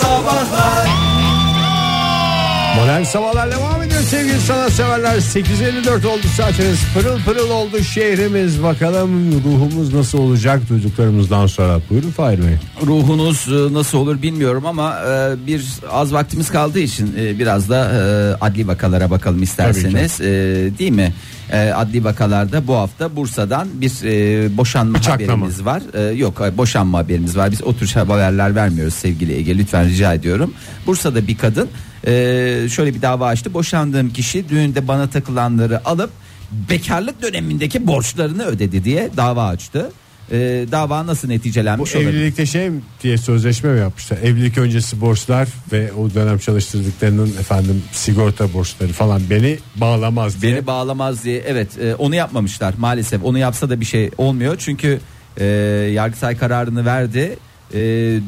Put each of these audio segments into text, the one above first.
Sabahlar Modern sabahlar devam ediyor sevgili sanatseverler 8.54 oldu saatiniz pırıl pırıl oldu şehrimiz bakalım ruhumuz nasıl olacak duyduklarımızdan sonra buyurun Fahir Bey Ruhunuz e, nasıl olur bilmiyorum ama e, bir az vaktimiz kaldığı için e, biraz da adli vakalara bakalım isterseniz. Değil mi? Adli vakalarda bu hafta Bursa'dan bir boşanma Bıçaklama. haberimiz var. Yok boşanma haberimiz var. Biz o tür haberler vermiyoruz sevgili Ege lütfen rica ediyorum. Bursa'da bir kadın e, şöyle bir dava açtı. Boşandığım kişi düğünde bana takılanları alıp bekarlık dönemindeki borçlarını ödedi diye dava açtı. E, dava nasıl bu neticelenmiş olabilir? evlilikte şey diye sözleşme mi yapmışlar evlilik öncesi borçlar ve o dönem çalıştırdıklarının efendim sigorta borçları falan beni bağlamaz diye Beni bağlamaz diye evet e, onu yapmamışlar maalesef onu yapsa da bir şey olmuyor çünkü e, Yargıtay kararını verdi E,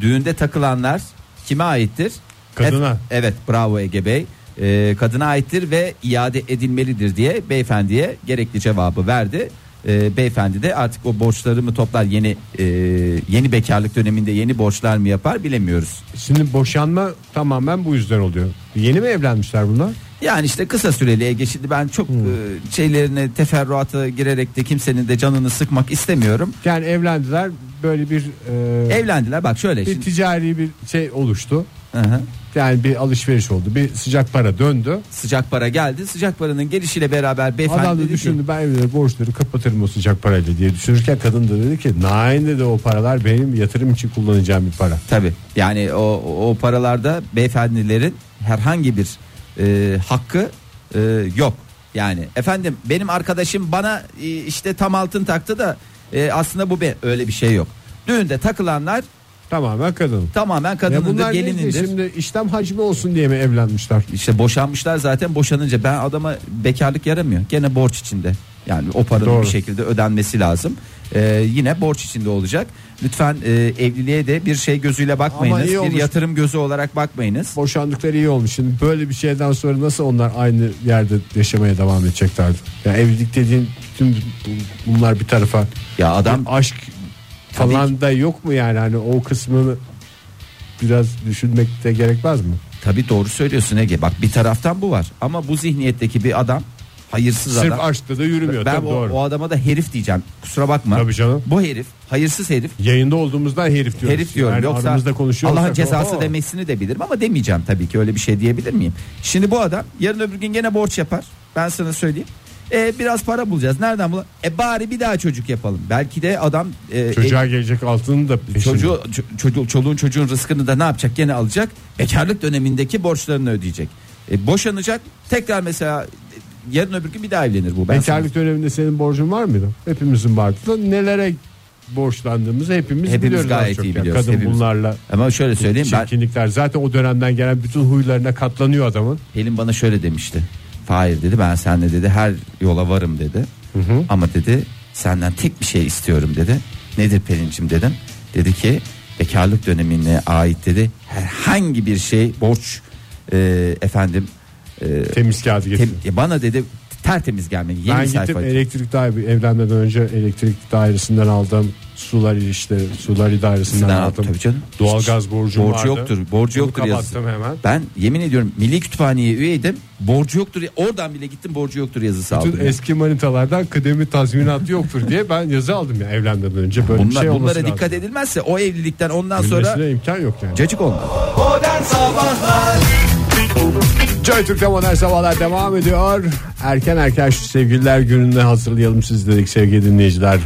düğünde takılanlar kime aittir? Kadına. Ef- evet bravo Ege Bey E, kadına aittir ve iade edilmelidir diye beyefendiye gerekli cevabı verdi. E, beyefendi de artık o borçları mı toplar yeni e, yeni bekarlık döneminde yeni borçlar mı yapar bilemiyoruz. şimdi boşanma tamamen bu yüzden oluyor yeni mi evlenmişler bunlar Yani işte kısa süreli Ege şimdi ben çok e, şeylerine teferruata girerek de kimsenin de canını sıkmak istemiyorum. yani evlendiler böyle bir e, Evlendiler bak şöyle bir şimdi. ticari bir şey oluştu Hı hı. Yani bir alışveriş oldu bir sıcak para döndü Sıcak para geldi. Sıcak paranın gelişiyle beraber beyefendi Adam da dedi düşündü ki, ben evleri borçları kapatırım o sıcak parayla diye düşünürken kadın da dedi ki nein dedi o paralar benim yatırım için kullanacağım bir para. tabi yani o, o paralarda beyefendilerin herhangi bir e, hakkı e, yok. Yani efendim benim arkadaşım bana e, işte tam altın taktı da e, aslında bu be öyle bir şey yok. Düğünde takılanlar Tamamen kadın. tamamen Ya kadınındır, bunlar neydi gelinindir. şimdi işlem hacmi olsun diye mi evlenmişler? İşte boşanmışlar zaten boşanınca ben adama bekarlık yaramıyor. Gene borç içinde. Yani o paranın Doğru. bir şekilde ödenmesi lazım. Ee, yine borç içinde olacak. Lütfen e, evliliğe de bir şey gözüyle bakmayınız. iyi Bir olmuş. yatırım gözü olarak bakmayınız. Boşandıkları iyi olmuş. Şimdi böyle bir şeyden sonra nasıl onlar aynı yerde yaşamaya devam edeceklerdi? Ya evlilik dediğin bütün bu- bunlar bir tarafa. Ya adam Bir aşk falan da yok mu yani hani o kısmını biraz düşünmekte gerekmez mi? tabii doğru söylüyorsun Ege. Bak bir taraftan bu var. Ama bu zihniyetteki bir adam hayırsız Sırf adam. aşkta da yürümüyor. Ben tabii o, doğru. o adama da herif diyeceğim. Kusura bakma. Tabii canım. Bu herif, hayırsız herif Yayında olduğumuzdan herif diyoruz. Herif diyorum Yani yoksa konuşuyorsak Allah'ın cezası oho. demesini de bilirim ama demeyeceğim tabii ki öyle bir şey diyebilir miyim? Şimdi bu adam yarın öbür gün gene borç yapar. Ben sana söyleyeyim. E, biraz para bulacağız. Nereden bulalım? E bari bir daha çocuk yapalım. Belki de adam e, Çocuğa gelecek altının da e, peşinde. çocuğu ço- çocuğu çoluğun çocuğun rızkını da ne yapacak? Gene alacak. Bekarlık dönemindeki borçlarını ödeyecek. E, boşanacak. Tekrar mesela e, yarın öbür gün bir daha evlenir bu. Ben Bekarlık döneminde senin borcun var mıydı? Hepimizin vardı. da Nelere borçlandığımızı hepimiz, Hepimiz biliyoruz. az gayet çok iyi ya. biliyoruz. Kadın Hepimiz. bunlarla Ama şöyle söyleyeyim ben çirkinlikler zaten o dönemden gelen bütün huylarına katlanıyor adamın. Pelin bana şöyle demişti. Hayır dedi ben seninle dedi her yola varım dedi. Ama dedi senden tek bir şey istiyorum dedi. Nedir Pelin'cim dedim. Dedi ki bekarlık dönemine ait dedi herhangi bir şey borç e, efendim e, Temiz kağıdı getir. tem- bana dedi tertemiz gelmeli yeni ben sayfa. gittim elektrik daire evlenmeden önce elektrik dairesinden aldım. Sular işte sular idaresinden Sizden aldım. tabii canım. Doğalgaz borcum Borcu vardı. yoktur. Borcu Onu yoktur yazısı. kapattım hemen. Ben yemin ediyorum Milli Kütüphane'ye üyeydim. Borcu yoktur. Oradan bile gittim borcu yoktur yazısı aldım. Bütün ya. eski manitalardan kıdemi tazminatı yoktur diye ben yazı aldım ya evlenmeden önce böyle bir Bunlar, şey olması bunlara lazım. dikkat edilmezse o evlilikten ondan sonra Bilmesine imkan yok yani. cacık olmaz. Modern Sabahlar Joy Türk'te modern sabahlar devam ediyor. Erken erken şu sevgililer gününde hazırlayalım siz dedik sevgili dinleyiciler.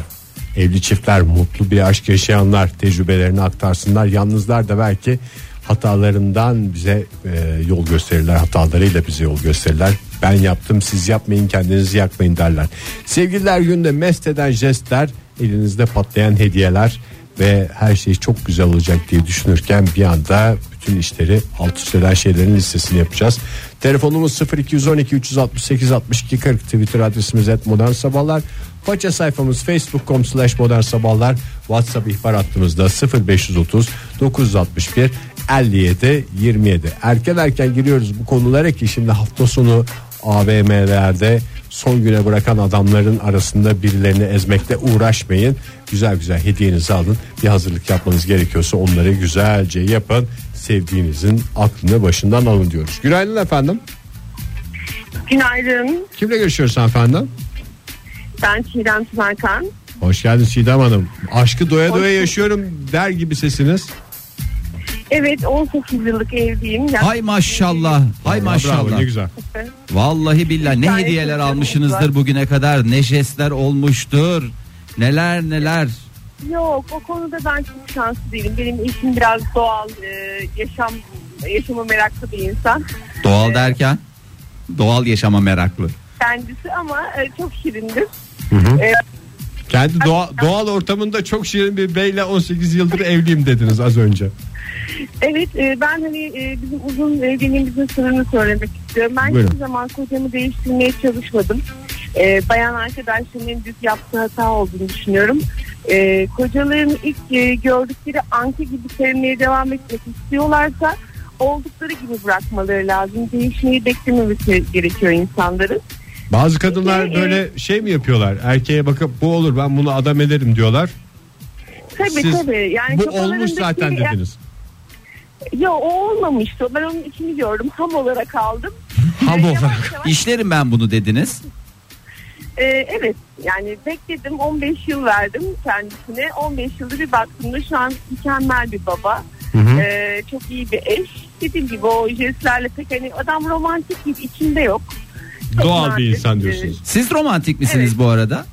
Evli çiftler, mutlu bir aşk yaşayanlar tecrübelerini aktarsınlar. Yalnızlar da belki hatalarından bize e, yol gösterirler. Hatalarıyla bize yol gösterirler. Ben yaptım siz yapmayın kendinizi yakmayın derler. Sevgililer günde mest eden jestler, elinizde patlayan hediyeler ve her şey çok güzel olacak diye düşünürken bir anda bütün işleri alt üst eden şeylerin listesini yapacağız. Telefonumuz 0212 368 62 40 Twitter adresimiz et modern sabahlar. Faça sayfamız facebook.com slash modern sabahlar. WhatsApp ihbar hattımızda 0530 961 57 27. Erken erken giriyoruz bu konulara ki şimdi hafta sonu AVM'lerde son güne bırakan adamların arasında birilerini ezmekle uğraşmayın. güzel güzel hediyenizi alın. Bir hazırlık yapmanız gerekiyorsa onları güzelce yapın. Sevdiğinizin aklını başından alın diyoruz. Günaydın efendim. Günaydın. Kimle görüşüyoruz efendim? Ben Çiğdem Tümerkan. Hoş geldiniz Çiğdem Hanım. Aşkı doya doya yaşıyorum der gibi sesiniz. Evet 18 yıllık evliyim. Ya- Hay maşallah. Hay Bravo, maşallah. ne güzel. Vallahi billahi ne hediyeler almışsınızdır var. bugüne kadar. Ne jestler olmuştur. Neler neler. Yok o konuda ben çok şanslı değilim. Benim eşim biraz doğal e, yaşam yaşama meraklı bir insan. Doğal derken doğal yaşama meraklı. Kendisi ama e, çok şirindir. E, Kendi doğa- doğal ortamında çok şirin bir beyle 18 yıldır evliyim dediniz az önce. evet e, ben hani e, bizim uzun evliliğimizin sırrını söylemek istiyorum. Ben Buyurun. hiçbir zaman kocamı değiştirmeye çalışmadım. E, bayan arkadaşlarımın büyük yaptığı hata olduğunu düşünüyorum. E, kocalarını ilk e, gördükleri anki gibi sevmeye devam etmek istiyorlarsa oldukları gibi bırakmaları lazım. Değişmeyi beklememesi gerekiyor insanların. Bazı kadınlar böyle şey mi yapıyorlar? Erkeğe bakıp bu olur ben bunu adam ederim diyorlar. Tabii Siz tabii. Yani bu olmuş zaten dediniz. Ya o olmamıştı. Ben onun içini gördüm. Ham olarak aldım. Ham olarak. yavaş yavaş- İşlerim ben bunu dediniz. Ee, evet yani bekledim 15 yıl verdim kendisine 15 yılda bir baktığımda şu an mükemmel bir baba Ee, çok iyi bir eş dediğim gibi o jestlerle pek hani adam romantik gibi içinde yok Doğal bir insan diyorsunuz. Siz romantik misiniz Evet. bu arada?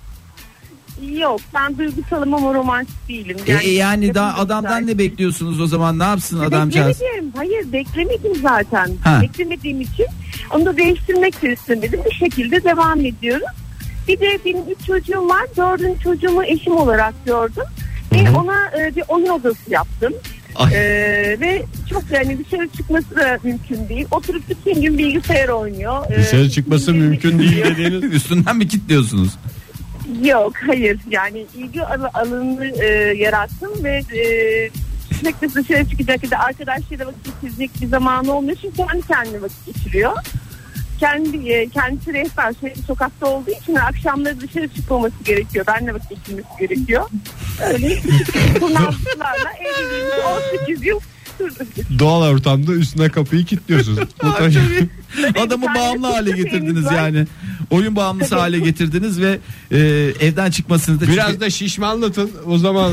Yok ben duygusalım ama romantik değilim E, e, yani daha adamdan ne bekliyorsunuz o zaman ne yapsın adamcağız? Beklemedim. Hayır beklemedim zaten. Ha. Beklemediğim için onu da değiştirmek de istemedim. Bir şekilde devam ediyoruz. Bir de benim üç çocuğum var. Dördüncü çocuğumu eşim olarak gördüm. Ve ona e, bir oyun odası yaptım. Ay. E, ve çok yani dışarı çıkması da mümkün değil. Oturup bütün gün bilgisayar oynuyor. E, Dışarı çıkması bütün gün mümkün değil izliyor. dediğiniz. Üstünden mi kilitliyorsunuz? Yok hayır yani ilgi al- alanını e, yarattım ve e, sürekli dışarı çıkacak ya da arkadaşlarıyla vakit geçirecek bir zamanı olmuyor çünkü kendi kendine vakit geçiriyor. Kendi e, kendisi rehber sürekli sokakta olduğu için akşamları dışarı çıkmaması gerekiyor. Benle vakit geçirmesi gerekiyor. Öyle kurnazlıklarla evliliğimizi 18 yıl. Doğal ortamda üstüne kapıyı kilitliyorsunuz. Adamı bağımlı hale getirdiniz yani. Oyun bağımlısı hale getirdiniz ve e, evden çıkmasını da Biraz çünkü- da şişmanlatın o zaman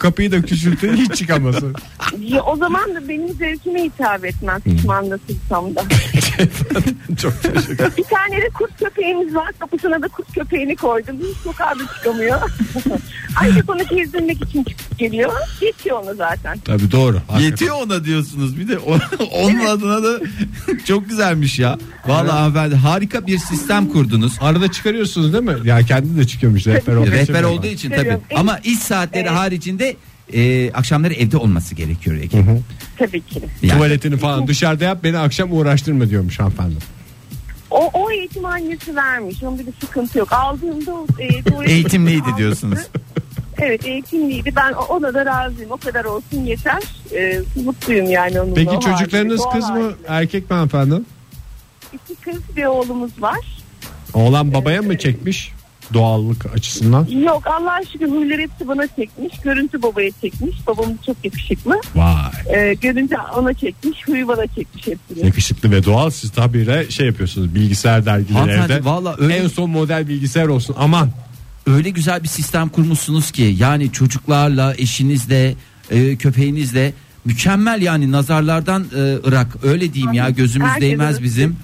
kapıyı da küçültün hiç çıkamasın. Ya, o zaman da benim zevkime hitap etmez pişmanlasırsam da. Çok teşekkür Bir tane de kurt köpeğimiz var. Kapısına da kurt köpeğini koydum. Hiç sokağa da çıkamıyor. Ancak onu gezdirmek için çıkıp geliyor. Yetiyor ona zaten. Tabii doğru. hakikaten. Yetiyor ona diyorsunuz bir de o- onun adına da çok güzelmiş ya. Vallahi hanımefendi harika bir sistem kurdunuz. Arada çıkarıyorsunuz değil mi? Ya kendi de çıkıyormuş rehber olduğu için. Rehber olduğu için tabii. Seviyorum. Ama iş saatleri Evet. haricinde e, akşamları evde olması gerekiyor Ege. Tabii ki. Yani- Tuvaletini falan dışarıda yap beni akşam uğraştırma diyormuş hanımefendi. O, o eğitim annesi vermiş. Onun bir de sıkıntı yok. Aldığımda o e, Eğitimliydi almıştı. diyorsunuz. Evet eğitimliydi. Ben ona da razıyım. O kadar olsun yeter. E, mutluyum yani onunla. Peki o çocuklarınız kız mı halde. erkek mi hanımefendi? İki kız bir oğlumuz var. Oğlan babaya mı çekmiş doğallık açısından? Yok Allah'a şükür huyları hepsi bana çekmiş. Görüntü babaya çekmiş. Babamız çok yakışıklı. Vay Ee, görünce ona çekmiş. Huyu bana çekmiş hepsini. yakışıklı ve doğal siz tabii şey yapıyorsunuz bilgisayar dergileri Hanımefendi, evde. valla öyle- En son model bilgisayar olsun aman. Öyle güzel bir sistem kurmuşsunuz ki yani çocuklarla, eşinizle, e, köpeğinizle mükemmel yani nazarlardan e, ırak öyle diyeyim ya gözümüz Herkese değmez nasip bizim.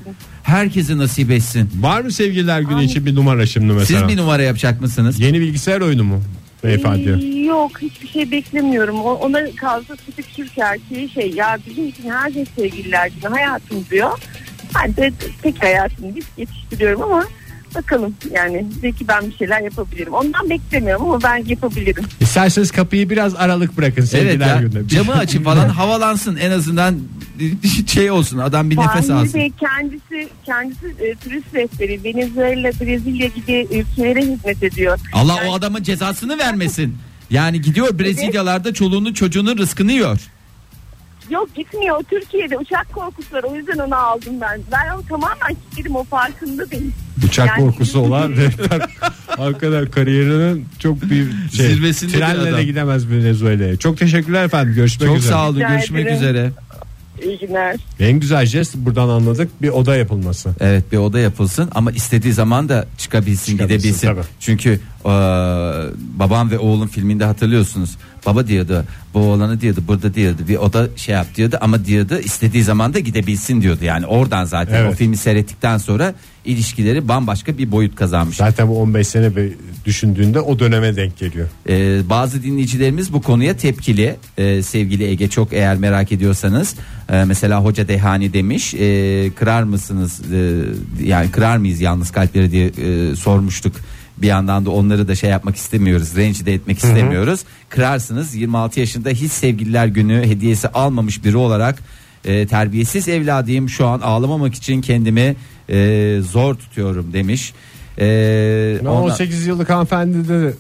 Herkese nasip etsin. Var mı sevgililer günü Amin. için bir numara şimdi mesela? Siz bir numara yapacak mısınız? Yeni bilgisayar oyunu mu beyefendi? Ee, Yok hiçbir şey beklemiyorum. O- Ona kalsa tipik Türk erkeği şey ya bizim için her şey sevgililer gibi hayatım diyor. Ben de tek hayatım gibi yetiştiriyorum ama bakalım yani belki ben bir şeyler yapabilirim. Ondan beklemiyorum ama ben yapabilirim. İsterseniz kapıyı biraz aralık bırakın Evet sevgililer ya gününe. camı açın falan havalansın en azından şey olsun adam bir nefes Fahri alsın. Bey kendisi kendisi e, turist rehberi Venezuela, Brezilya gibi ülkelere hizmet ediyor. Allah Yani- o adamın cezasını vermesin. Yani gidiyor Brezilyalarda çoluğunu çocuğunun rızkını yiyor. Yok gitmiyor Türkiye'de uçak korkusu var o yüzden onu aldım ben. Ben onu tamamen kilitledim o farkında değil. Uçak Yani- korkusu olan rehber hakikaten kariyerinin çok bir şey, Zirvesinde bir trenle de adam. gidemez Venezuela'ya. Çok teşekkürler efendim. Görüşmek Çok üzere. sağ olun görüşmek üzere. İyi günler. En güzel jest buradan anladık bir oda yapılması. Evet bir oda yapılsın ama istediği zaman da çıkabilsin, Çıkabilsin, gidebilsin. tabii. Çünkü e, babam ve oğlum filminde hatırlıyorsunuz. Baba diyordu bu oğlanı diyordu burada diyordu bir oda şey yap diyordu ama diyordu istediği zaman da gidebilsin diyordu. Yani oradan zaten Evet. o filmi seyrettikten sonra ilişkileri bambaşka bir boyut kazanmış. Zaten bu 15 sene bir düşündüğünde o döneme denk geliyor. Ee, bazı dinleyicilerimiz bu konuya tepkili Ee, sevgili Ege çok eğer merak ediyorsanız Ee, mesela Hoca Dehani demiş ee, kırar mısınız Ee, yani kırar mıyız yalnız kalpleri diye ee, sormuştuk bir yandan da onları da şey yapmak istemiyoruz rencide etmek istemiyoruz kırarsınız 26 yaşında hiç sevgililer günü hediyesi almamış biri olarak ee, terbiyesiz evladıyım şu an ağlamamak için kendimi ee, zor tutuyorum demiş Ee, ondan- 18 yıllık hanımefendi de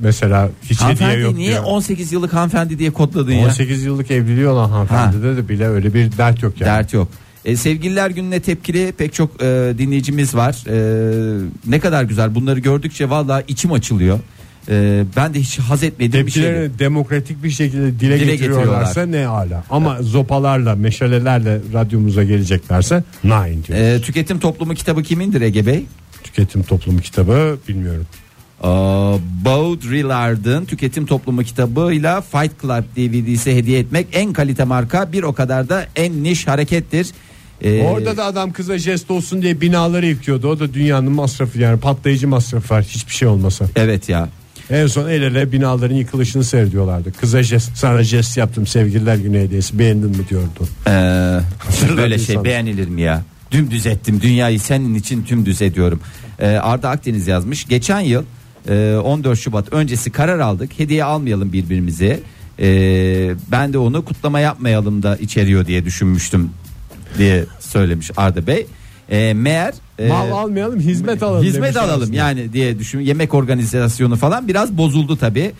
mesela hiç hediye yok niye diyor. 18 yıllık hanımefendi diye kodladın ya? 18 yıllık evliliği olan hanımefendide de bile öyle bir dert yok yani. Dert yok. E, sevgililer gününe tepkili pek çok e, dinleyicimiz var. E, ne kadar güzel bunları gördükçe valla içim açılıyor. E, ben de hiç haz etmediğim bir şey. Tepkilerini demokratik bir şekilde dile, Dile getiriyorlarsa ne ala. Ama zopalarla, meşalelerle radyomuza geleceklerse nine diyor. E, tüketim toplumu kitabı kimindir Ege Bey? Tüketim toplumu kitabı bilmiyorum. Aa, Baudrillard'ın Tüketim Toplumu kitabıyla Fight Club DVD'si hediye etmek en kalite marka bir o kadar da en niş harekettir. E, Orada da adam kıza jest olsun diye binaları yıkıyordu. O da dünyanın masrafı yani patlayıcı masrafı var hiçbir şey olmasa. Evet ya. En son el ele binaların yıkılışını seyrediyorlardı. Kıza jest, sana jest yaptım sevgililer günü hediyesi beğendin mi diyordu. Ee, böyle şey insan. beğenilir mi ya? Dümdüz ettim dünyayı senin için tümdüz ediyorum. Ee, Arda Akdeniz yazmış. Geçen yıl e, 14 Şubat öncesi karar aldık. Hediye almayalım birbirimize. Ee, ben de onu kutlama yapmayalım da içeriyor diye düşünmüştüm diye söylemiş Arda Bey. Ee, meğer e, Mal almayalım hizmet alalım. hizmet alalım aslında. yani diye düşün. Yemek organizasyonu falan biraz bozuldu tabi.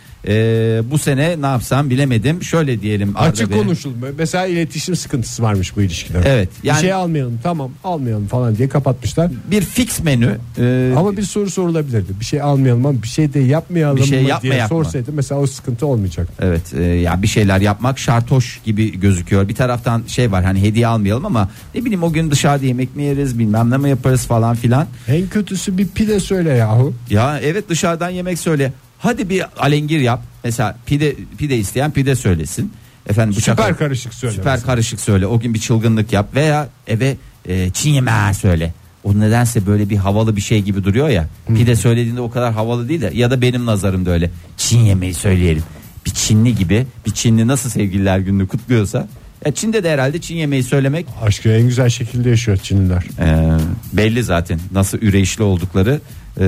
bu sene ne yapsam bilemedim. Şöyle diyelim Arda Açık Bey. konuşuldu. Mesela iletişim sıkıntısı varmış bu ilişkide. Evet, yani- Bir şey almayalım tamam almayalım falan diye kapatmışlar. bir fix menü. Ee, Ama bir soru sorulabilirdi. Bir şey almayalım ama bir şey de yapmayalım Bir şey mı yapma, diye yapma. sorsaydı mesela o sıkıntı olmayacak. Evet e, ya bir şeyler yapmak şartoş gibi gözüküyor. Bir taraftan şey var hani hediye almayalım ama ne bileyim o gün dışarıda yemek mi yeriz bilmem ne mi yaparız falan filan. En kötüsü bir pide söyle yahu. Ya evet dışarıdan yemek söyle. Hadi bir alengir yap. Mesela pide pide isteyen pide söylesin. Efendim bıçak Süper karışık söyle. Süper mesela. karışık söyle. O gün bir çılgınlık yap veya eve e, Çin yemeği söyle. O nedense böyle bir havalı bir şey gibi duruyor ya. Pide söylediğinde o kadar havalı değil de ya da benim nazarımda öyle. Çin yemeği söyleyelim. Bir Çinli gibi bir Çinli nasıl sevgililer gününü kutluyorsa ya Çin'de de herhalde Çin yemeği söylemek Aşkı en güzel şekilde yaşıyor Çinliler. e, belli zaten nasıl üreyişli oldukları e,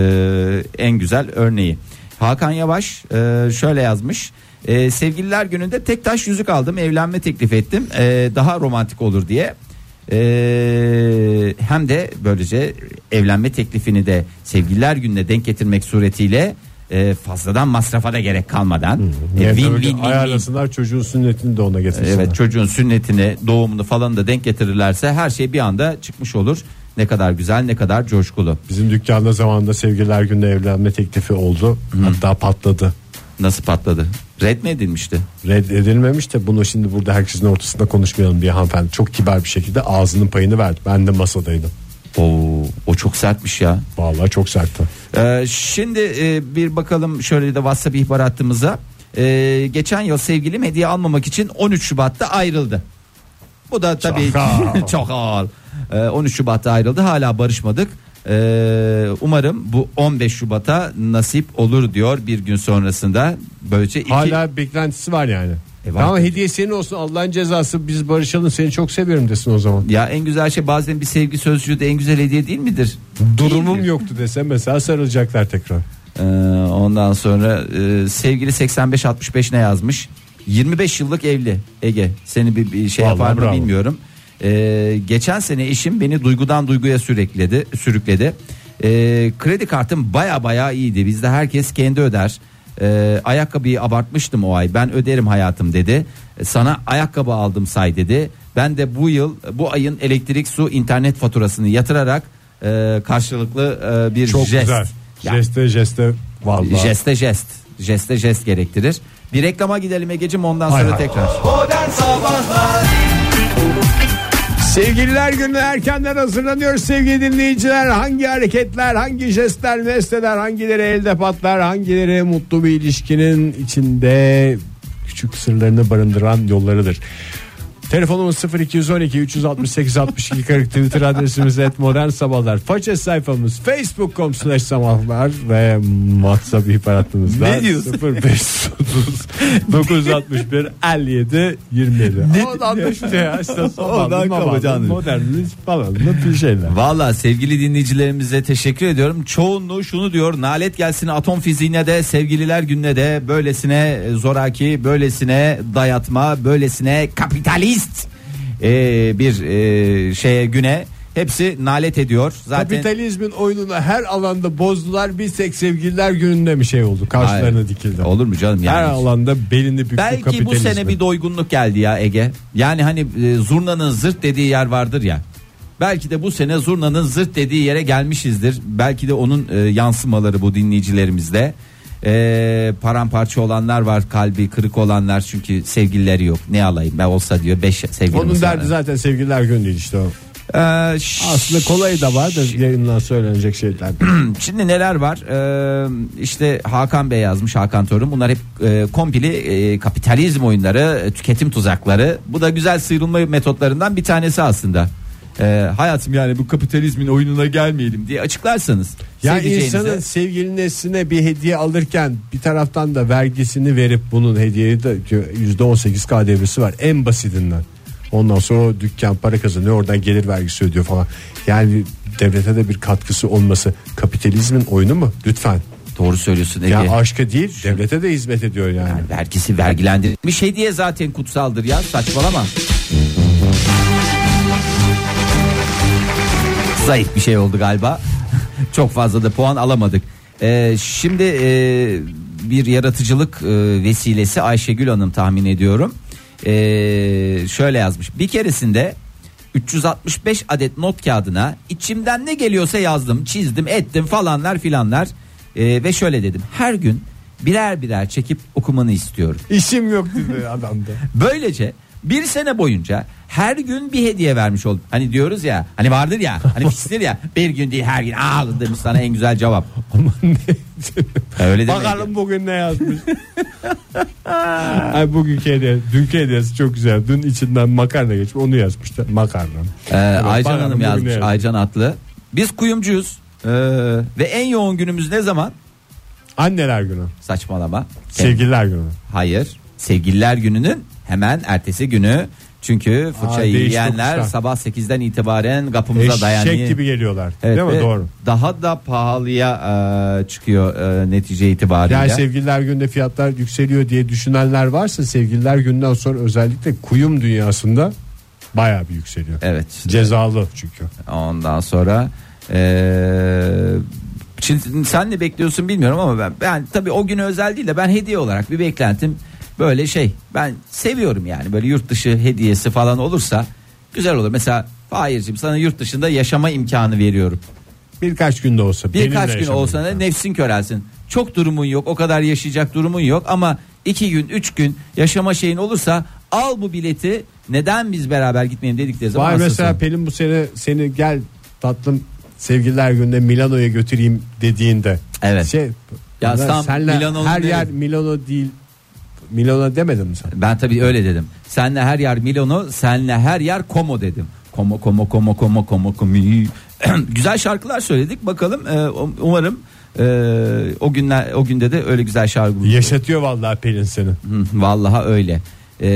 en güzel örneği. Hakan Yavaş e, şöyle yazmış. E, sevgililer gününde tek taş yüzük aldım evlenme teklif ettim E, daha romantik olur diye. E, hem de böylece evlenme teklifini de sevgililer gününe denk getirmek suretiyle e, fazladan masrafa da gerek kalmadan e, win win win win. ayarlasınlar çocuğun sünnetini de ona getirsinler. Evet çocuğun sünnetini doğumunu falan da denk getirirlerse her şey bir anda çıkmış olur. Ne kadar güzel ne kadar coşkulu. Bizim dükkanda zamanında sevgililer günde evlenme teklifi oldu. Hatta patladı. Nasıl patladı? Red mi edilmişti? Reddedilmemiş de bunu şimdi burada herkesin ortasında konuşmayalım diye hanımefendi çok kibar bir şekilde ağzının payını verdi. Ben de masadaydım. Oo, o çok sertmiş ya. Vallahi çok sertti. Ee, şimdi e, bir bakalım şöyle de WhatsApp ihbar hattımıza. Ee, geçen yıl sevgilim hediye almamak için 13 Şubat'ta ayrıldı. Bu da tabii Çakal. çok ağır. Ee, 13 Şubat'ta ayrıldı. Hala barışmadık. Ee, umarım bu 15 Şubat'a nasip olur diyor bir gün sonrasında. Böylece iki Hala beklentisi var yani. E var. Ama hediye senin olsun Allah'ın cezası biz barışalım seni çok seviyorum desin o zaman. ya en güzel şey bazen bir sevgi sözcüğü de en güzel hediye değil midir? Durumum Değildir. yoktu desem mesela sarılacaklar tekrar. Ee, ondan sonra e, sevgili 85-65 ne yazmış? 25 yıllık evli Ege. Seni bir, bir şey Vallahi yapar mı bravo. bilmiyorum. Ee, geçen sene eşim beni duygudan duyguya sürükledi. sürükledi. Ee, kredi kartım baya baya iyiydi. Bizde herkes kendi öder. Ee, ayakkabıyı abartmıştım o ay. Ben öderim hayatım dedi. Ee, Sana ayakkabı aldım say dedi. Ben de bu yıl bu ayın elektrik, su, internet faturasını yatırarak e, karşılıklı e, bir Çok jest. güzel. Yani Jeste jeste vallahi. Jeste jest. Jeste jest gerektirir. Bir reklama gidelim Ege'cim ondan sonra hay. tekrar. Modern Sabahlar Sevgililer günü erkenden hazırlanıyoruz sevgili dinleyiciler. Hangi hareketler, hangi jestler, nesneler, hangileri elde patlar, hangileri mutlu bir ilişkinin içinde küçük sırlarını barındıran yollarıdır. Telefonumuz 0212 368 62 40 Twitter adresimiz et modern sabahlar. Faça sayfamız facebook.com slash sabahlar ve WhatsApp ihbar hattımızda Ne diyorsun? 0530 961 57 27. Ondan işte ya işte Ondan kapacağını. Modernlik falan bir şeyler. Valla sevgili dinleyicilerimize teşekkür ediyorum. Çoğunluğu şunu diyor. Nalet gelsin atom fiziğine de sevgililer gününe de böylesine zoraki, böylesine dayatma, böylesine kapitalist e, bir e, şeye güne hepsi nalet ediyor. Zaten Kapitalizmin oyununu her alanda bozdular. Bir tek sevgililer gününde bir şey oldu. Karşılarına Hayır. dikildi. Olur mu canım yani? Her alanda belini büktü Belki bu kapitalizmin. sene bir doygunluk geldi ya Ege. Yani hani e, zurnanın zırt dediği yer vardır ya. Belki de bu sene zurnanın zırt dediği yere gelmişizdir. Belki de onun e, yansımaları bu dinleyicilerimizde. E, paramparça olanlar var kalbi kırık olanlar çünkü sevgilileri yok ne alayım ben olsa diyor 5 sevgilim Onun olsa. derdi zaten sevgililer günü değil işte o. Ee, Aslında kolayı da var da yayından söylenecek şeyler. Şimdi neler var? Ee, işte Hakan Bey yazmış Hakan Torun. Bunlar hep e, kompili e, kapitalizm oyunları, e, tüketim tuzakları. Bu da güzel sıyrılma metotlarından bir tanesi aslında. Ee, hayatım yani bu kapitalizmin oyununa gelmeyelim diye açıklarsanız. Yani insanın sevgili nesline bir hediye alırken bir taraftan da vergisini verip bunun hediyeyi de %18 KDV'si var en basitinden. Ondan sonra o dükkan para kazanıyor oradan gelir vergisi ödüyor falan. Yani devlete de bir katkısı olması kapitalizmin oyunu mu? Lütfen. Doğru söylüyorsun Ege. Yani aşka değil devlete de hizmet ediyor yani. Yani vergisi vergilendirilmiş hediye zaten kutsaldır ya saçmalama. Zayıf bir şey oldu galiba. Çok fazla da puan alamadık. Ee, şimdi e, bir yaratıcılık e, vesilesi Ayşegül Hanım tahmin ediyorum. Ee, şöyle yazmış. Bir keresinde 365 adet not kağıdına içimden ne geliyorsa yazdım, çizdim, ettim falanlar filanlar. Ee, ve şöyle dedim. Her gün birer birer çekip okumanı istiyorum. İşim yok dedi adam da. Böylece bir sene boyunca her gün bir hediye vermiş oldum. Hani diyoruz ya hani vardır ya hani pistir ya bir gün değil her gün al demiş sana en güzel cevap. Ne? Öyle. Bakalım bugün ne yazmış. Ay bugünkü hediye, dünkü hediyesi çok güzel. Dün içinden makarna geçmiş onu yazmışlar. Makarna. Ee, Aycan bakalım Hanım yazmış yazmış. Aycan Atlı. Biz kuyumcuyuz Ee, ve en yoğun günümüz ne zaman? Anneler günü. Saçmalama. Sevgililer günü. Hayır. Sevgililer gününün hemen ertesi günü. Çünkü fırça Aa, değiş yiyenler sabah 8'den itibaren kapımıza dayanıyor. Eşek gibi geliyorlar. Evet, Değil mi? Doğru. Daha da pahalıya e, çıkıyor e, netice itibariyle. Yani sevgililer günde fiyatlar yükseliyor diye düşünenler varsa sevgililer günden sonra özellikle kuyum dünyasında bayağı bir yükseliyor. Evet. Cezalı çünkü. Ondan sonra eee sen ne bekliyorsun bilmiyorum ama ben ben tabii o güne özel değil de ben hediye olarak bir beklentim böyle şey ben seviyorum yani böyle yurt dışı hediyesi falan olursa güzel olur. Mesela Fahir'cim sana yurt dışında yaşama imkanı veriyorum. Birkaç günde olsa. Birkaç gün olsa da nefsin körelsin. Çok durumun yok o kadar yaşayacak durumun yok ama iki gün üç gün yaşama şeyin olursa al bu bileti neden biz beraber gitmeyelim dedikleri zaman Vay mesela Pelin bu sene seni gel tatlım sevgililer günde Milano'ya götüreyim dediğinde. Evet. Şey, Ya tam senle Milano'nun her değil. yer Milano değil. Milano demedin mi sen? Ben tabii öyle dedim. Senle her yer Milano, senle her yer Como dedim. Como Como Como Como Como Komi. güzel şarkılar söyledik. Bakalım e, umarım e, o günler o günde de öyle güzel şarkı buluruz. Yaşatıyor vallahi Pelin seni. Hı, Vallahi öyle. E,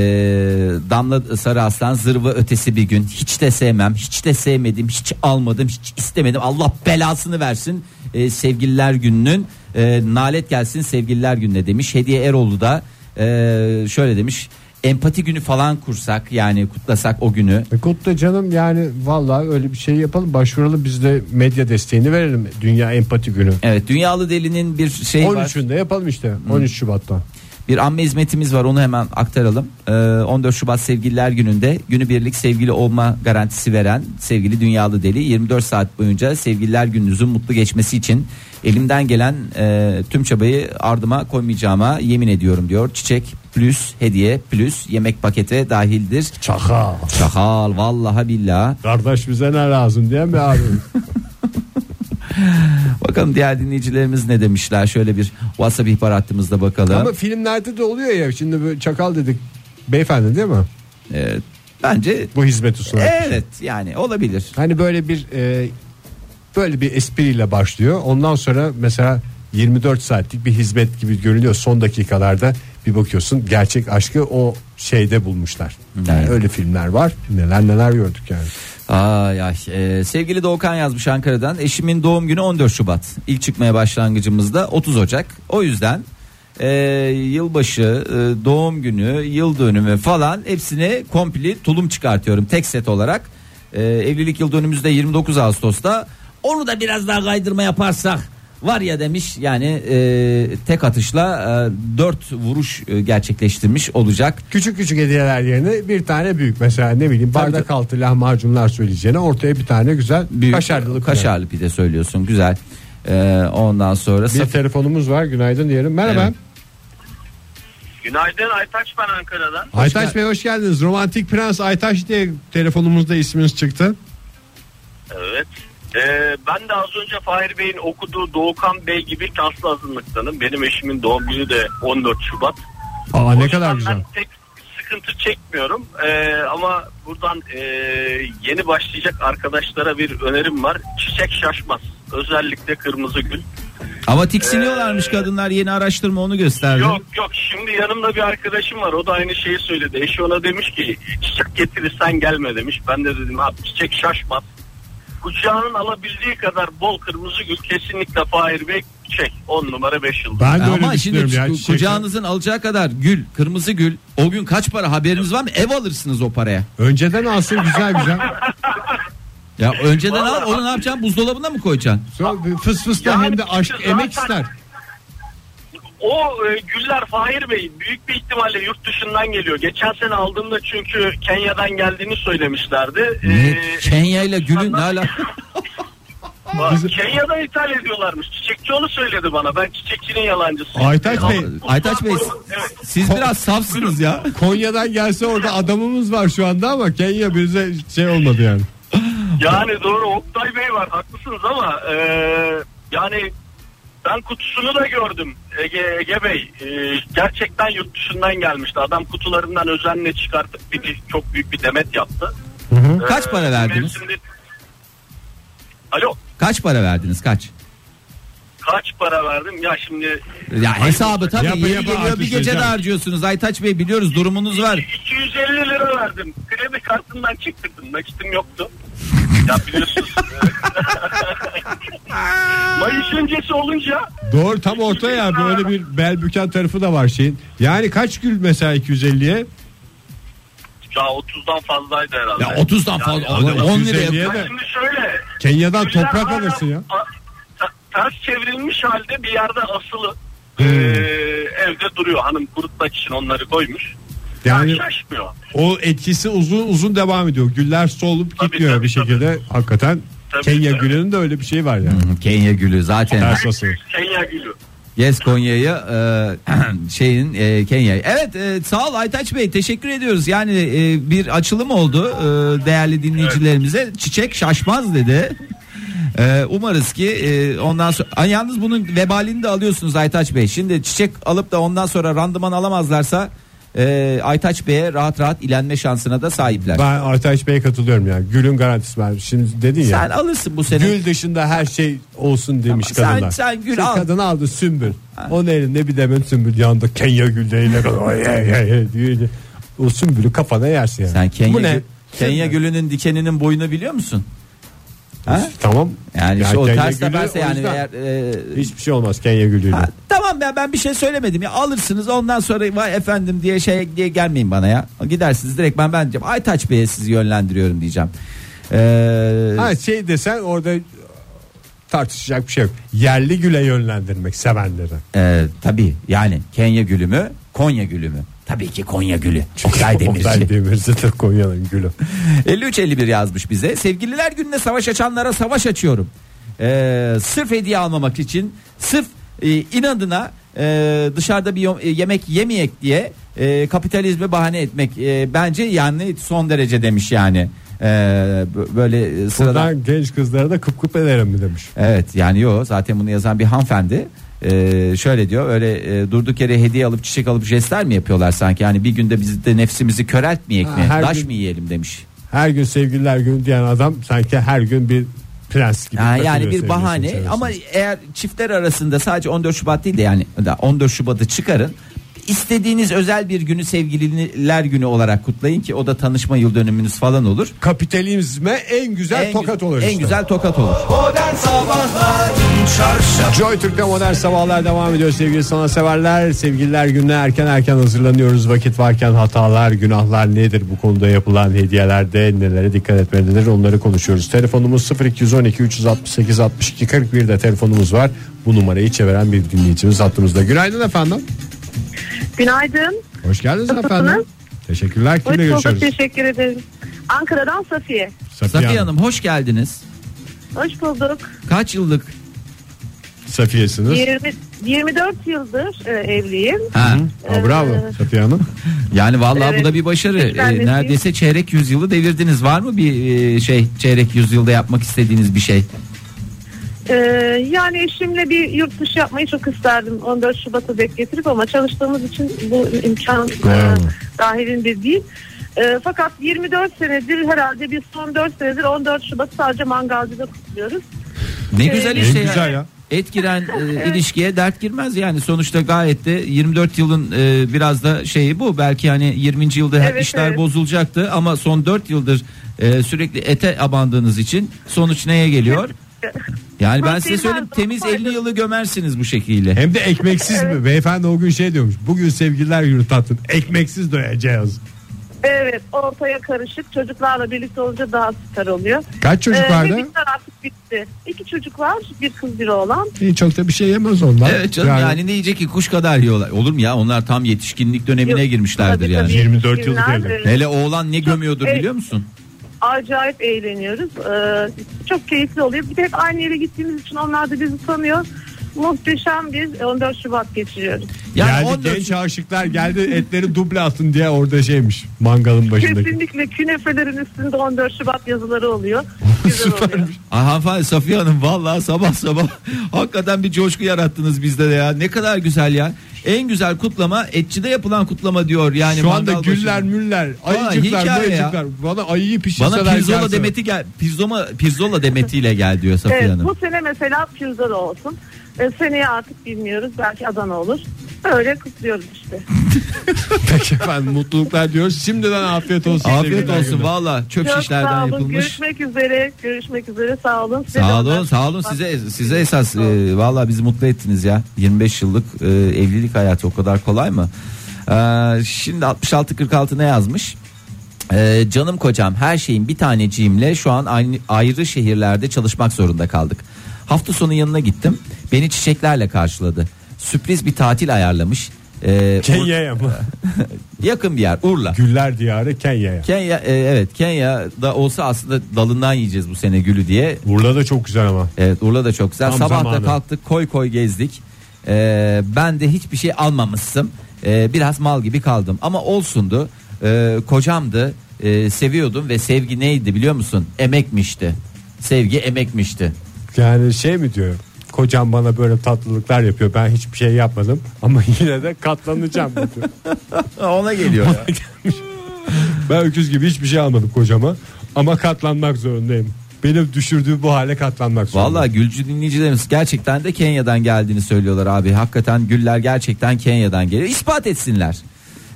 Damla Sarı Aslan zırva ötesi bir gün hiç de sevmem hiç de sevmedim hiç almadım hiç istemedim Allah belasını versin e, sevgililer gününün e, nalet gelsin sevgililer gününe demiş Hediye Eroğlu da e, şöyle demiş empati günü falan kursak yani kutlasak o günü E kutla canım yani vallahi öyle bir şey yapalım. Başvuralım biz de medya desteğini verelim. Dünya Empati Günü. evet dünyalı delinin bir şey var 13'ünde yapalım işte. 13 Şubat'ta. Bir amme hizmetimiz var onu hemen aktaralım. Ee, 14 Şubat Sevgililer Günü'nde günübirlik sevgili olma garantisi veren sevgili Dünyalı Deli 24 saat boyunca Sevgililer Gününüzün mutlu geçmesi için elimden gelen e, tüm çabayı ardıma koymayacağıma yemin ediyorum diyor. Çiçek plus hediye plus yemek pakete dahildir. Çakal. Çakal vallahi billahi. Kardeş bize ne lazım diye mi abi? Bakalım diğer dinleyicilerimiz ne demişler. Şöyle bir WhatsApp ihbar hattımızda bakalım. Ama filmlerde de oluyor ya. Şimdi böyle çakal dedik. Beyefendi değil mi? Ee, bence Bu hizmeti kişi. evet yani olabilir. Hani böyle bir e, böyle bir espriyle başlıyor. Ondan sonra mesela 24 saatlik bir hizmet gibi görünüyor. Son dakikalarda bir bakıyorsun gerçek aşkı o şeyde bulmuşlar. Yani Evet. öyle filmler var. Neler neler gördük yani. Ay ay. Ee, sevgili Doğukan yazmış Ankara'dan. Eşimin doğum günü 14 Şubat. İlk çıkmaya başlangıcımızda 30 Ocak. O yüzden e, yılbaşı, e, doğum günü, yıl dönümü falan hepsini kompli tulum çıkartıyorum tek set olarak. E, evlilik yıl dönümümüzde 29 Ağustos'ta. Onu da biraz daha kaydırma yaparsak var ya demiş yani e, tek atışla e, 4 vuruş e, gerçekleştirmiş olacak. Küçük küçük hediyeler yerine bir tane büyük mesela ne bileyim Tabii bardak altı lahmacunlar söyleyeceğine ortaya bir tane güzel Büyük, kaşarlı kaşarlı pide söylüyorsun güzel. E, ondan sonra Bir Saf- telefonumuz var günaydın diyelim. Merhaba. Evet. Günaydın Aytaç ben Ankara'dan. Aytaç Bey hoş geldiniz. Romantik Prens Aytaç diye telefonumuzda isminiz çıktı. Evet. Ee, ben de az önce Fahir Bey'in okuduğu Doğukan Bey gibi şanslı azınlıktanım. Benim eşimin doğum günü de 14 Şubat. Aa ne kadar güzel. Ben pek sıkıntı çekmiyorum. Ee, ama buradan e, yeni başlayacak arkadaşlara bir önerim var. Çiçek şaşmaz. Özellikle kırmızı gül. Ama tiksiniyorlarmış kadınlar yeni araştırma onu gösterdi. Yok yok şimdi yanımda bir arkadaşım var o da aynı şeyi söyledi. Eşi ona demiş ki çiçek getirirsen gelme demiş. Ben de dedim abi çiçek şaşmaz. Kucağının alabildiği kadar bol kırmızı gül kesinlikle Fahir Bey çek 10 numara 5 yıldız. Ben de öyle Ama şimdi düşünüyorum ya. ku- kucağınızın alacağı kadar gül, kırmızı gül. O gün kaç para haberiniz var mı? Ev alırsınız o paraya. Önceden alsın güzel güzel. Ya önceden Vallahi al onu ne yapacaksın? Buzdolabına mı koyacaksın? Sonra bir fıs fıs da Yani hem de aşk işte emek zaten- ister. O e, güller Fahir Bey büyük bir ihtimalle yurt dışından geliyor. Geçen sene aldığımda çünkü Kenya'dan geldiğini söylemişlerdi. Ne? Ee, Kenya ile gülün ne ala? bak, Kenya'dan ithal ediyorlarmış. Çiçekçi onu söyledi bana. Ben çiçekçinin yalancısıyım. Aytaç Bey, Aytaç Bey Evet. siz biraz safsınız ya. Konya'dan gelse orada adamımız var şu anda ama Kenya bize şey olmadı yani. Yani doğru Oktay Bey var haklısınız ama e, yani ben kutusunu da gördüm Ege, Ege Bey. E, gerçekten yurt dışından gelmişti. Adam kutularından özenle çıkartıp bir, bir- çok büyük bir demet yaptı. Kaç E, para verdiniz? mevsimde- Alo Kaç para verdiniz kaç? kaç para verdim? Ya şimdi Ya hesabı tabii Yapı yapı geliyor bir artışlayacağım. gecede harcıyorsunuz. Aytaç Bey biliyoruz durumunuz var. 250 lira verdim. Kredi kartından çıktırdım. Nakitim yoktu. Ya biliyorsunuz. Mayıs öncesi olunca Doğru tam orta ya böyle bir bel büken tarafı da var şeyin. Yani kaç gül mesela 250'ye? ya 30'dan fazlaydı herhalde. Ya 30'dan fazla Yani 10 250'ye liraya. de- şimdi şöyle. Kenya'dan toprak alırsın ya. a- Ters çevrilmiş halde bir yerde asılı. Hmm. Ee, evde duruyor. Hanım kurutmak için onları koymuş. Yani şaşmıyor. o etkisi uzun uzun devam ediyor. Güller solup Tabii, gitmiyor tabii, bir şekilde. Hakikaten Tabii, Kenya tabii. gülünün de öyle bir şey var yani. Hı, Kenya gülü zaten. Kenya gülü. Yes Konya'yı e, şeyin e, Kenya'yı. Evet e, sağ ol Aytaç Bey teşekkür ediyoruz. Yani e, bir açılım oldu e, değerli dinleyicilerimize. Çiçek şaşmaz dedi. E, umarız ki e, ondan sonra Ay, yalnız bunun vebalini de alıyorsunuz Aytaç Bey. Şimdi çiçek alıp da ondan sonra randıman alamazlarsa e, Aytaç Bey'e rahat rahat ilenme şansına da sahipler. Ben Aytaç Bey'e katılıyorum ya. Gülün garantisi var. Şimdi dedin ya. Sen alırsın bu sene. Gül dışında her şey olsun demiş Tamam, sen- kadınlar. sen gül Şimdi al. Kadın aldı sümbül. Onun elinde bir demet sümbül yanında Kenya gülleyle oy, oy, oy, oy diyor. o sümbülü kafana yersin yani. Sen Kenya, Bu ne? gül- Kenya gülünün dikeninin boyunu biliyor musun? Ha? Tamam. Yani işte o Kenya ters gülü teperse o yani eğer e, hiçbir şey olmaz Kenya gülüyle. ha, tamam ya ben bir şey söylemedim ya alırsınız ondan sonra vay efendim diye şey diye gelmeyin bana ya gidersiniz direkt ben ben diyeceğim Aytaç Bey'e sizi yönlendiriyorum diyeceğim. Ee, Ha şey desen orada tartışacak bir şey yok. Yerli güle yönlendirmek sevenleri. e, tabii yani Kenya gülümü Konya gülü mü? Tabii ki Konya gülü. Oktay Demirci. Oktay Demirci de Konya'nın gülü. 53-51 yazmış bize. Sevgililer gününe savaş açanlara savaş açıyorum. Ee, sırf hediye almamak için sırf e, inadına e, dışarıda bir e, yemek yemeyek diye e, kapitalizme bahane etmek e, bence yani son derece demiş yani. Ee, bö- böyle sırada Buradan genç kızlara da kıp kıp ederim mi demiş. Evet yani yo zaten bunu yazan bir hanımefendi Ee, şöyle diyor öyle e, durduk yere hediye alıp çiçek alıp jestler mi yapıyorlar sanki yani bir günde biz de nefsimizi köreltmeyek mi her taş gün- mı yiyelim demiş. Her gün sevgililer günü diyen adam sanki her gün bir prens gibi. Ha, yani takılıyor bir bahane ama eğer çiftler arasında sadece 14 Şubat değil de yani da 14 Şubat'ı çıkarın. İstediğiniz özel bir günü sevgililer günü olarak kutlayın ki o da tanışma yıl dönümünüz falan olur. kapitalizme en güzel en, tokat olur. En işte. güzel tokat olur. Modern Sabahlar Çarşaf Joy Türk'te modern sabahlar devam ediyor sevgili sanatseverler. Sevgililer gününe erken erken hazırlanıyoruz. Vakit varken hatalar, günahlar nedir? Bu konuda yapılan hediyelerde nelere dikkat etmelidir? Onları konuşuyoruz. Telefonumuz 0212 368 62 41'de telefonumuz var. Bu numarayı çeviren bir dinleyicimiz hattımızda. Günaydın efendim. Günaydın. Hoş geldiniz Nasılsınız? efendim. Teşekkürler. Hoş Kimle bulduk görüşüyoruz? teşekkür ederim. Ankara'dan Safiye. Safiye Hanım hoş geldiniz. Hoş bulduk. Kaç yıllık? Safiyesiniz. 20, 24 yıldır e, evliyim. Ha. Ha, bravo Ee, Safiye Hanım. Yani vallahi Evet. bu da bir başarı. Ee, neredeyse çeyrek yüzyılı devirdiniz. Var mı bir e, şey çeyrek yüzyılda yapmak istediğiniz bir şey? e, yani eşimle bir yurt dışı yapmayı çok isterdim 14 Şubat'a denk getirip ama çalıştığımız için bu imkan e, Bravo. dahilinde değil. E, fakat 24 senedir herhalde biz son 4 senedir 14 Şubat sadece mangalcıda kutluyoruz. Ne Ee, güzel en işte ya. güzel ya. Et giren e, ilişkiye dert girmez yani sonuçta gayet de 24 yılın e, biraz da şeyi bu belki hani 20. yılda Evet, işler evet. bozulacaktı ama son 4 yıldır e, sürekli ete abandığınız için sonuç neye geliyor? Yani ben size Protein söyleyeyim her temiz zaman 50 yılı gömersiniz bu şekilde. Hem de ekmeksiz mi? Beyefendi o gün şey diyormuş. Bugün sevgililer günü tatlım. Ekmeksiz doyacağız. Evet ortaya karışık çocuklarla birlikte olunca daha süper oluyor. Kaç çocuk Ee, vardı? bebekler artık bitti. İki çocuk var bir kız bir oğlan. İyi, çok da bir şey yemez onlar. Evet canım yani, ne yiyecek ki kuş kadar yiyorlar. Olur mu ya onlar tam yetişkinlik dönemine Yok, girmişlerdir tabii, yani. tabii. 24 yıllık evlilik. Hele oğlan ne gömüyordur evet. biliyor musun? acayip eğleniyoruz. Ee, çok keyifli oluyor. Bir de hep aynı yere gittiğimiz için onlar da bizi tanıyor. Muhteşem bir 14 Şubat geçiriyoruz. Yani Geldi 14 genç aşıklar geldi etleri duble atın diye orada şeymiş mangalın başındaki. Kesinlikle künefelerin üstünde 14 Şubat yazıları oluyor. Güzel oluyor. Hanımefendi Safiye Hanım vallahi sabah sabah hakikaten bir coşku yarattınız bizde de ya. Ne kadar güzel ya. En güzel kutlama etçide yapılan kutlama diyor. Yani Şu anda güller müller ayıcıklar hikaye mayıcıklar. Bana ayıyı pişirseler Bana pirzola gelse. demeti gel pirzola pirzola demetiyle gel diyor Safiye Evet, Hanım. bu sene mesela pirzola olsun. Ee, seneye artık bilmiyoruz. Belki Adana olur. Öyle kutluyoruz işte. Peki efendim mutluluklar diyoruz. Şimdiden afiyet olsun. Afiyet olsun valla çöp Çok sağ şişlerden olun. yapılmış. Görüşmek üzere. Görüşmek üzere. Sağ olun. Size de Sağ olun önden- sağ olun size size esas e, valla bizi mutlu ettiniz ya 25 yıllık e, evlilik hayatı o kadar kolay mı? Ee, şimdi 66 46 ne yazmış? Ee, canım kocam her şeyin bir taneciğimle şu an aynı, ayrı şehirlerde çalışmak zorunda kaldık. Hafta sonu yanına gittim. Beni çiçeklerle karşıladı. Sürpriz bir tatil ayarlamış. Ee, Kenya'ya mı? Yakın bir yer Urla. Güller diyarı Kenya'ya. Kenya e, evet Kenya'da olsa aslında dalından yiyeceğiz bu sene gülü diye Urla da çok güzel ama. Evet Urla da çok güzel. Tam Sabah da zamanı. kalktık koy koy gezdik. Ee, ben de hiçbir şey almamışsım. Ee, biraz mal gibi kaldım. Ama olsundu. Ee, kocamdı. Ee, seviyordum ve sevgi neydi biliyor musun? Emekmişti. Sevgi emekmişti. Yani şey mi diyor? Kocam bana böyle tatlılıklar yapıyor. Ben hiçbir şey yapmadım ama yine de katlanacağım diyor. Ona geliyor ya. Ben öküz gibi hiçbir şey almadım kocama ama katlanmak zorundayım. Benim düşürdüğü bu hale katlanmak zorundayım. Vallahi Gülcü dinleyicilerimiz gerçekten de Kenya'dan geldiğini söylüyorlar abi. Hakikaten güller gerçekten Kenya'dan geliyor. İspat etsinler.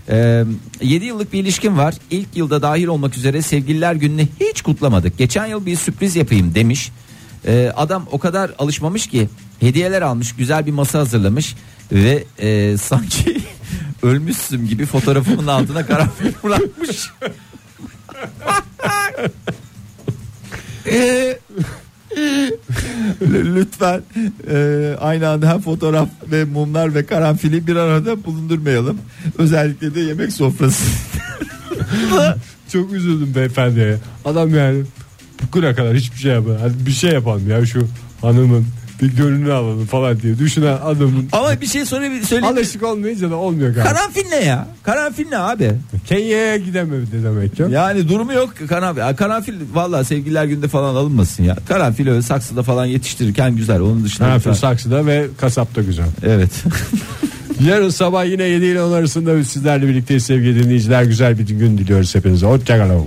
Ee, 7 yıllık bir ilişkim var. İlk yılda dahil olmak üzere sevgililer gününü hiç kutlamadık. Geçen yıl bir sürpriz yapayım demiş. Ee, adam o kadar alışmamış ki hediyeler almış, güzel bir masa hazırlamış ve e, sanki ölmüşsün gibi fotoğrafımın altına karanfil bırakmış. Ee, lütfen e, aynı anda hem fotoğraf ve mumlar ve karanfili bir arada bulundurmayalım. Özellikle de yemek sofrası. Çok üzüldüm beyefendiye. Adam yani bugüne kadar hiçbir şey yapmadı. Hadi bir şey yapalım ya şu hanımın bir gönlünü alalım falan diye düşünen adamın Ama bir şey söyle söyleyeyim. alışık olmayınca da olmuyor galiba. Karanfil ne ya? Karanfil ne abi? Kenya'ya gidemedi demek ki. Yani durumu yok karanfil. Ya Karanfil valla sevgililer günde falan alınmasın ya. Karanfil öyle saksıda falan yetiştirirken güzel. Onun dışında Karanfil lütfen- saksıda ve kasapta güzel. Evet. Yarın sabah yine 7 ile 10 arasında sizlerle birlikteyiz sevgili dinleyiciler. Güzel bir gün diliyoruz hepinize. Hoşçakalın.